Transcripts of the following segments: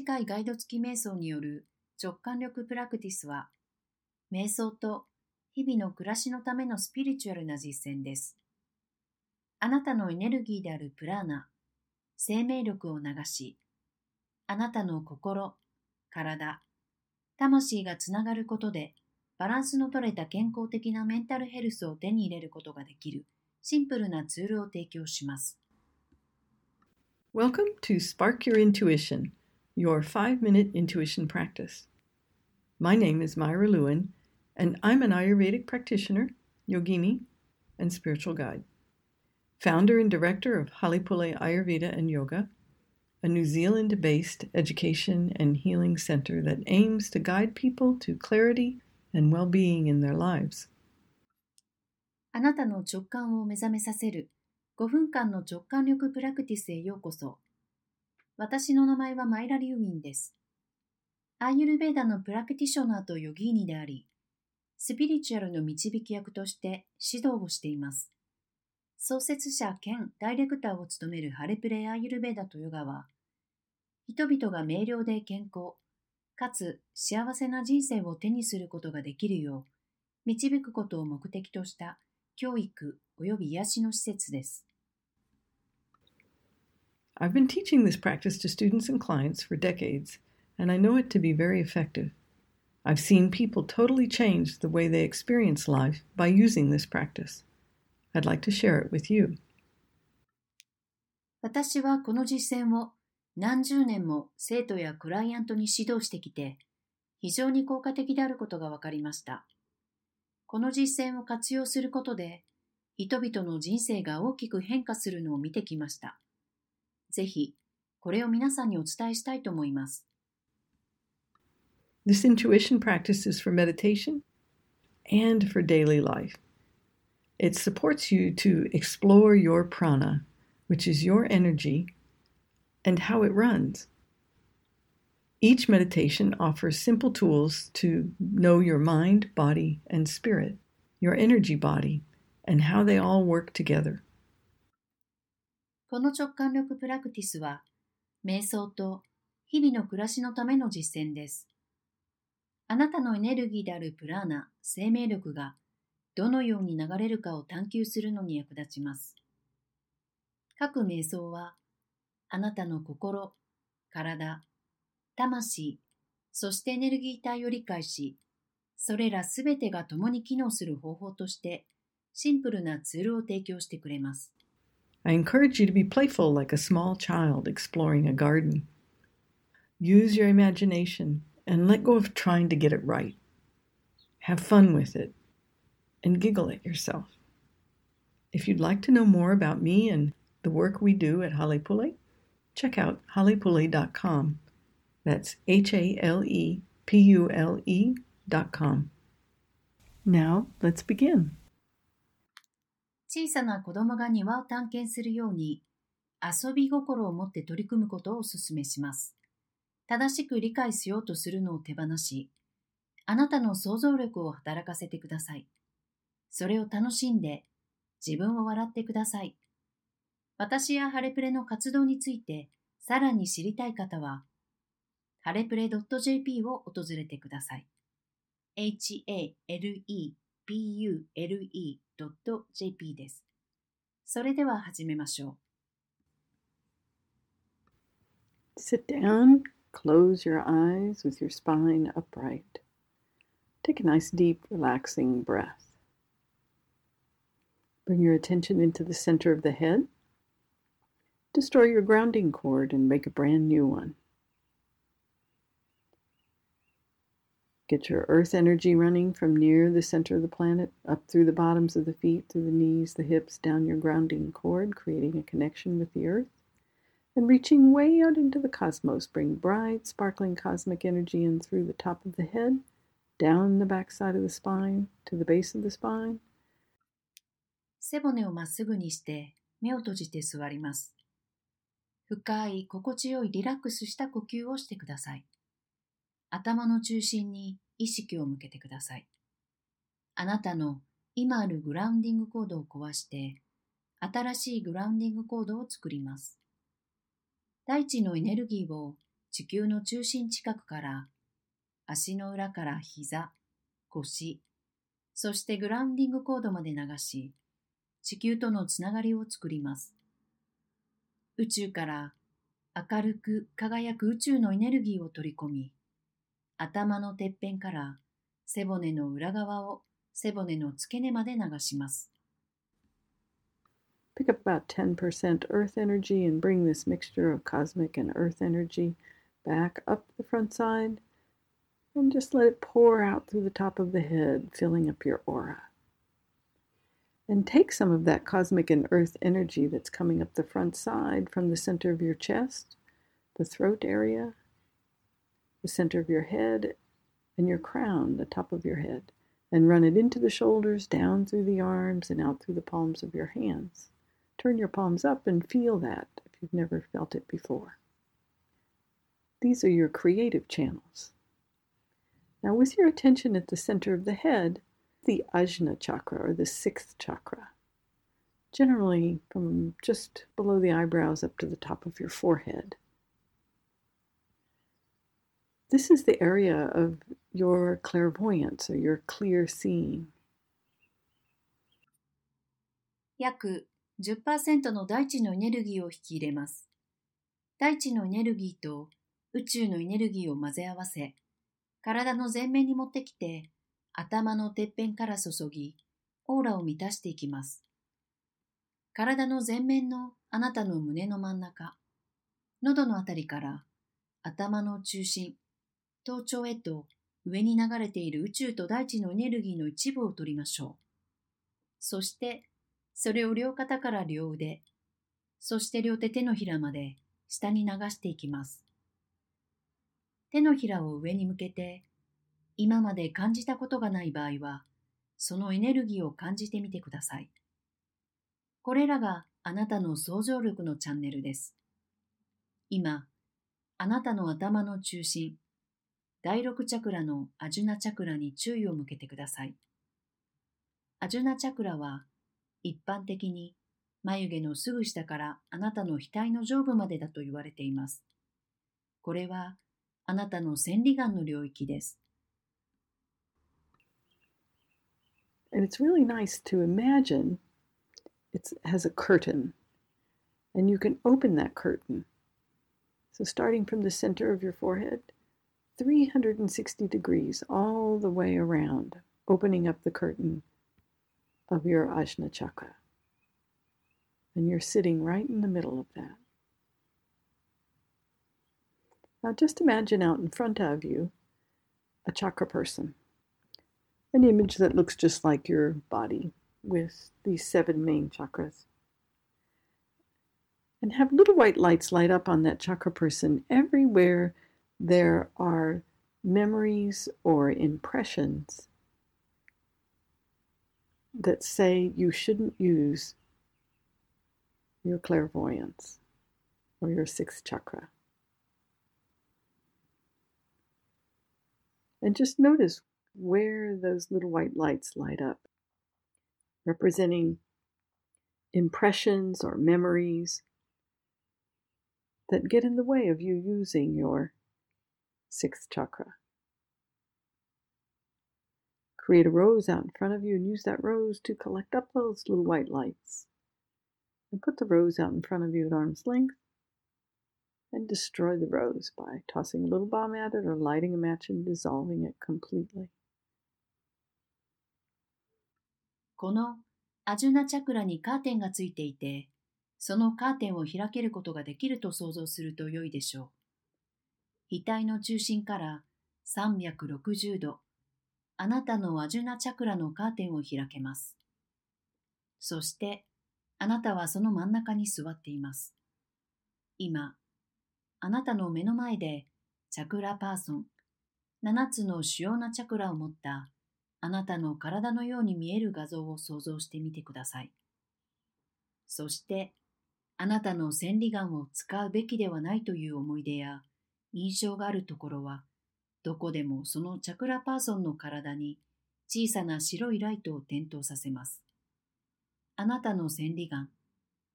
短いガイド付き瞑想による直感力プラクティスは、瞑想と日々の暮らしのためのスピリチュアルな実践です。あなたのエネルギーであるプラーナ、生命力を流し、あなたの心、体、魂がつながることで、バランスの取れた健康的なメンタルヘルスを手に入れることができるシンプルなツールを提供します。Welcome to Spark Your Intuition, your five minute intuition practice. My name is Myra Lewin, and I'm an Ayurvedic practitioner, yogini, and spiritual guide. founder and director of Halipule Ayurveda and Yoga, a New Zealand based education and healing center that aims to guide people to clarity and well being in their lives. あなたの直感を目覚めさせる5分間の直感力プラクティスへようこそ。 私の名前はマイラ・リュウィンです。アーユルベーダのプラクティショナーとヨギーニであり、スピリチュアルの導き役として指導をしています。創設者兼ダイレクターを務めるハレプレアーユルベーダとヨガは、人々が明瞭で健康、かつ幸せな人生を手にすることができるよう、導くことを目的とした教育及び癒しの施設です。I've been teaching this practice to students and clients for decades, and I know it to be very effective. I've seen people totally change the way they experience life by using this practice. I'd like to share it with you. 私はこの実践を何十年も生徒やクライアントに指導してきて、非常に効果的であることが分かりました。この実践を活用することで、人々の人生が大きく変化するのを見てきました。ぜひ、これを皆さんにお伝えしたいと思います。This intuition practice is for meditation and for daily life. It supports you to explore your prana, which is your energy, and how it runs. Each meditation offers simple tools to know your mind, body, and spirit, your energy body, and how they all work together. この直感力プラクティスは、瞑想と日々の暮らしのための実践です。あなたのエネルギーであるプラーナ、生命力がどのように流れるかを探求するのに役立ちます。各瞑想は、あなたの心、体、魂、そしてエネルギー体を理解し、それらすべてが共に機能する方法として、シンプルなツールを提供してくれます。I encourage you to be playful like a small child exploring a garden. Use your imagination and let go of trying to get it right. Have fun with it. and giggle at yourself. If you'd like to know more about me and the work we do at Halepule, check out halepule.com. That's H A L E P U L E dot com. Now, let's begin. 小さな子供が庭を探検するように遊び心を持って取り組むことをお勧めします。正しく理解しようとするのを手放し、あなたの想像力を働かせてください。それを楽しんで自分を笑ってください。私やハレプレの活動についてさらに知りたい方は、ハレプレ .jp を訪れてください。h a l e halepule.jp です。それでは始めましょう。Sit down, close your eyes with your spine upright. Take a nice deep relaxing breath. Bring your attention into the center of the head. Destroy your grounding cord and make a brand new one. Get your earth energy running from near the center of the planet, up through the bottoms of the feet, through the knees, the hips, down your grounding cord, creating a connection with the earth. And reaching way out into the cosmos, bring bright, sparkling cosmic energy in through the top of the head, down the back side of the spine, to the base of the spine, 背骨をまっすぐにして目を閉じて座ります。深い心地よいリラックスした呼吸をしてください。 頭の中心に意識を向けてください。あなたの今あるグラウンディングコードを壊して、新しいグラウンディングコードを作ります。大地のエネルギーを地球の中心近くから足の裏から膝、腰、そしてグラウンディングコードまで流し、地球とのつながりを作ります。宇宙から明るく輝く宇宙のエネルギーを取り込み、頭のてっぺんから背骨の裏側を背骨の付け根まで流します。Pick up about 10% earth energy and bring this mixture of cosmic and earth energy back up the front side and just let it pour out through the top of the head, filling up your aura. And take some of that cosmic and earth energy that's coming up the front side from the center of your chest, the throat area, the center of your head, and your crown, the top of your head, and run it into the shoulders, down through the arms, and out through the palms of your hands. Turn your palms up and feel that if you've never felt it before. These are your creative channels. Now, with your attention at the center of the head, the Ajna chakra or the sixth chakra, generally from just below the eyebrows up to the top of your forehead. This is the area of your clairvoyance or your clear seeing. 約10%の大地のエネルギーを引き入れます。大地のエネルギーと宇宙のエネルギーを混ぜ合わせ、体の前面に持ってきて、頭のてっぺんから注ぎ、オーラを満たしていきます。体の前面のあなたの胸の真ん中、喉のあたりから頭の中心、頭頂へと上に流れている宇宙と大地のエネルギーの一部を取りましょう。そして、それを両肩から両腕、そして両手手のひらまで下に流していきます。手のひらを上に向けて、今まで感じたことがない場合は、そのエネルギーを感じてみてください。これらがあなたの想像力のチャンネルです。今、あなたの頭の中心、第六チャクラのアジュナチャクラに注意を向けてください。アジュナチャクラは一般的に眉毛のすぐ下からあなたの額の上部までだと言われています。これはあなたの千里眼の領域です。And it's really nice to imagine it has a curtain, and you can open that curtain. So, starting from the center of your forehead, 360 degrees all the way around, opening up the curtain of your Ajna chakra. And you're sitting right in the middle of that. Now just imagine out in front of you a chakra person, an image that looks just like your body with these seven main chakras. And have little white lights light up on that chakra person everywhere there are memories or impressions that say you shouldn't use your clairvoyance or your sixth chakra. And just notice where those little white lights light up, representing impressions or memories that get in the way of you using your sixth chakra. Create a rose out in front of you and use that rose to collect up those little white lights. And put the rose out in front of you at arm's length and destroy the rose by tossing a little bomb at it or lighting a match and dissolving it completely. このアジュナチャクラにカーテンがついていて、そのカーテンを開けることができると想像すると良いでしょう。 額の中心から360度、あなたのアジュナチャクラのカーテンを開けます。そして、あなたはその真ん中に座っています。今、あなたの目の前でチャクラパーソン、7つの主要なチャクラを持ったあなたの体のように見える画像を想像してみてください。そして、あなたの千里眼を使うべきではないという思い出や印象があるところは、どこでもそのチャクラパーソンの体に小さな白いライトを点灯させます。あなたの千里眼、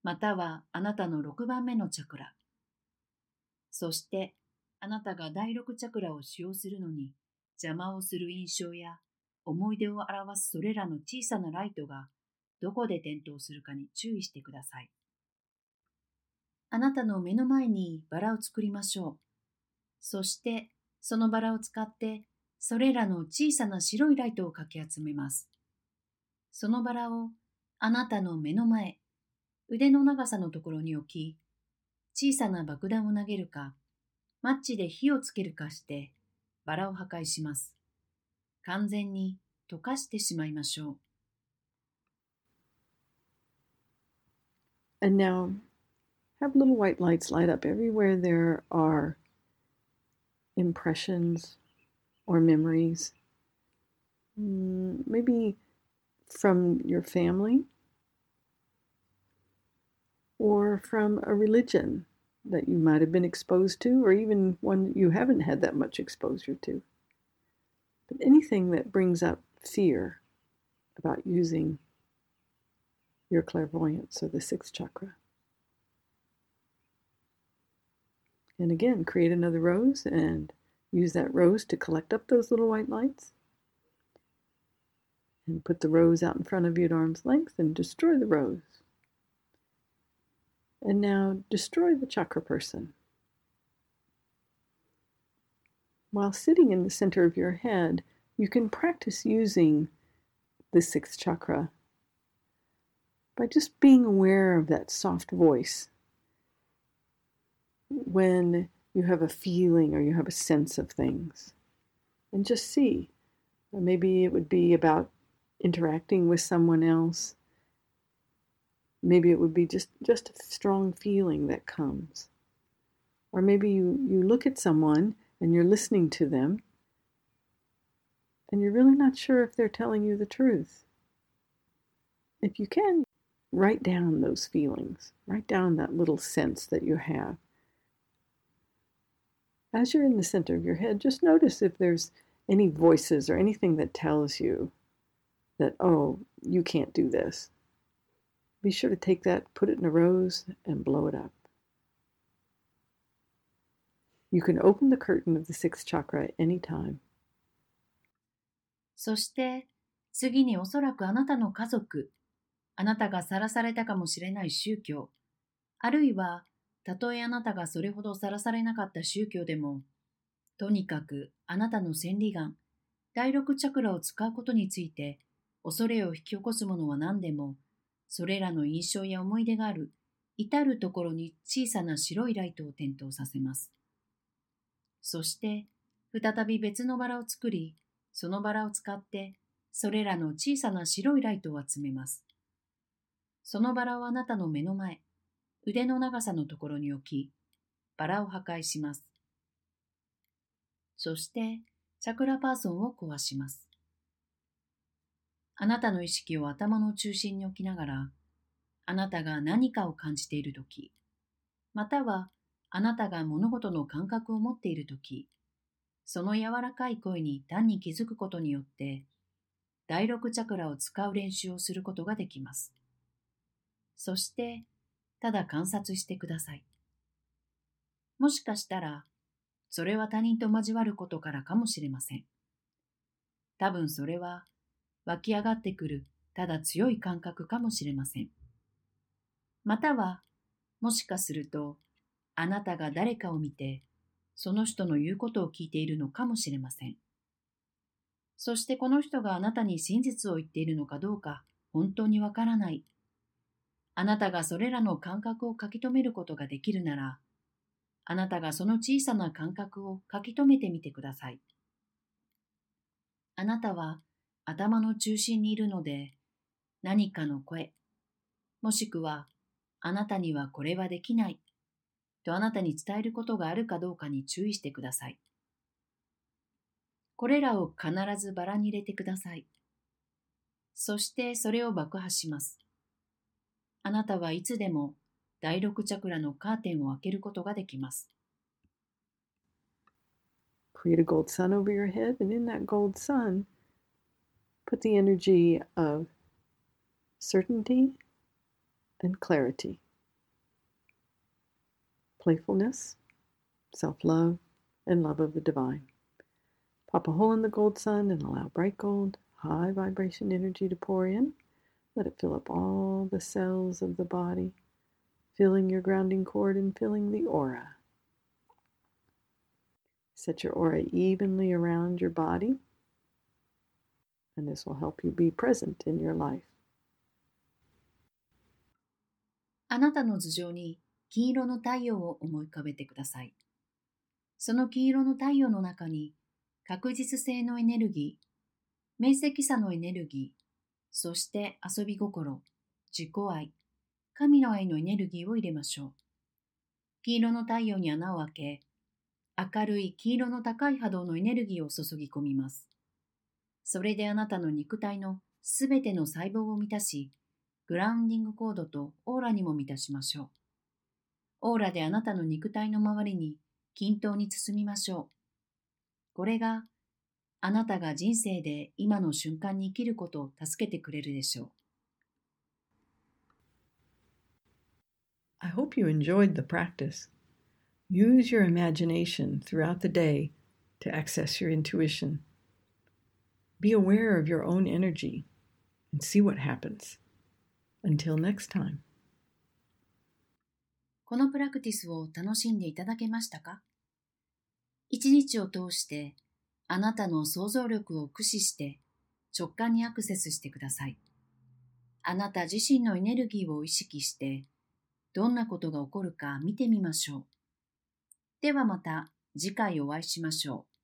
またはあなたの6番目のチャクラ、そしてあなたが第六チャクラを使用するのに邪魔をする印象や思い出を表すそれらの小さなライトがどこで点灯するかに注意してください。あなたの目の前にバラを作りましょう。そしてそのバラを使ってそれらの小さな白いライトをかき集めます。そのバラをあなたの目の前、腕の長さのところに置き、小さな爆弾を投げるか、マッチで火をつけるかして、バラを破壊します。完全に溶かしてしまいましょう。And now, have little white lights light up everywhere there are impressions or memories. Mm, maybe from your family or from a religion that you might have been exposed to, or even one you haven't had that much exposure to. But anything that brings up fear about using your clairvoyance or the sixth chakra. And again, create another rose and use that rose to collect up those little white lights. And put the rose out in front of you at arm's length and destroy the rose. And now destroy the chakra person. While sitting in the center of your head, you can practice using the sixth chakra by just being aware of that soft voice when you have a feeling or you have a sense of things. And just see. Maybe it would be about interacting with someone else Maybe it would be just, just a strong feeling that comes. Or maybe you, you look at someone and you're listening to them and you're really not sure if they're telling you the truth. If you can, write down those feelings, write down that little sense that you have As you're in the center of your head, just notice if there's any voices or anything that tells you that, oh, you can't do this. Be sure to take that, put it in a rose, and blow it up. You can open the curtain of the sixth chakra at any time. そして次におそらくあなたの家族、あなたがさらされたかもしれない宗教、あるいは たとえあなたがそれほどさらされなかった宗教でも、とにかくあなたの千里眼、第六チャクラを使うことについて恐れを引き起こすものは何でもそれらの印象や思い出がある至るところに小さな白いライトを点灯させます。そして再び別のバラを作り、そのバラを使ってそれらの小さな白いライトを集めます。そのバラをあなたの目の前、腕の長さのところに置き、バラを破壊します。そして、チャクラパーソンを壊します。あなたの意識を頭の中心に置きながら、あなたが何かを感じているとき、またはあなたが物事の感覚を持っているとき、その柔らかい声に単に気づくことによって、第六チャクラを使う練習をすることができます。そして、ただ観察してください。もしかしたら、それは他人と交わることからかもしれません。多分それは湧き上がってくるただ強い感覚かもしれません。または、もしかすると、あなたが誰かを見て、その人の言うことを聞いているのかもしれません。そしてこの人があなたに真実を言っているのかどうか本当にわからない。あなたがそれらの感覚を書き留めることができるなら、あなたがその小さな感覚を書き留めてみてください。あなたは頭の中心にいるので、何かの声、もしくは、あなたにはこれはできない、とあなたに伝えることがあるかどうかに注意してください。これらを必ずバラに入れてください。そしてそれを爆破します。あなたはいつでも第六チャクラのカーテンを開けることができます。Create a gold sun over your head, and in that gold sun, put the energy of certainty and clarity, playfulness, self love, and love of the divine. Pop a hole in the gold sun and allow bright gold, high vibration energy to pour in. Let it fill up all the cells of the body, filling your grounding cord and filling the aura. Set your aura evenly around your body, and this will help you be present in your life. あなたの頭上に金色の太陽を思い浮かべてください。その金色の太陽の中に確実性のエネルギー、明晰さのエネルギー、そして遊び心、自己愛、神の愛のエネルギーを入れましょう。黄色の太陽に穴を開け、明るい黄色の高い波動のエネルギーを注ぎ込みます。それであなたの肉体のすべての細胞を満たし、グラウンディングコードとオーラにも満たしましょう。オーラであなたの肉体の周りに均等に包みましょう。これがあなたが人生で今の瞬間に生きることを助けてくれるでしょう。I hope you enjoyed the practice. Use your imagination throughout the day to access your intuition. Be aware of your own energy and see what happens. Until next time. このプラクティスを楽しんでいただけましたか一日を通してあなたの想像力を駆使して直感にアクセスしてください。あなた自身のエネルギーを意識してどんなことが起こるか見てみましょう。ではまた次回お会いしましょう。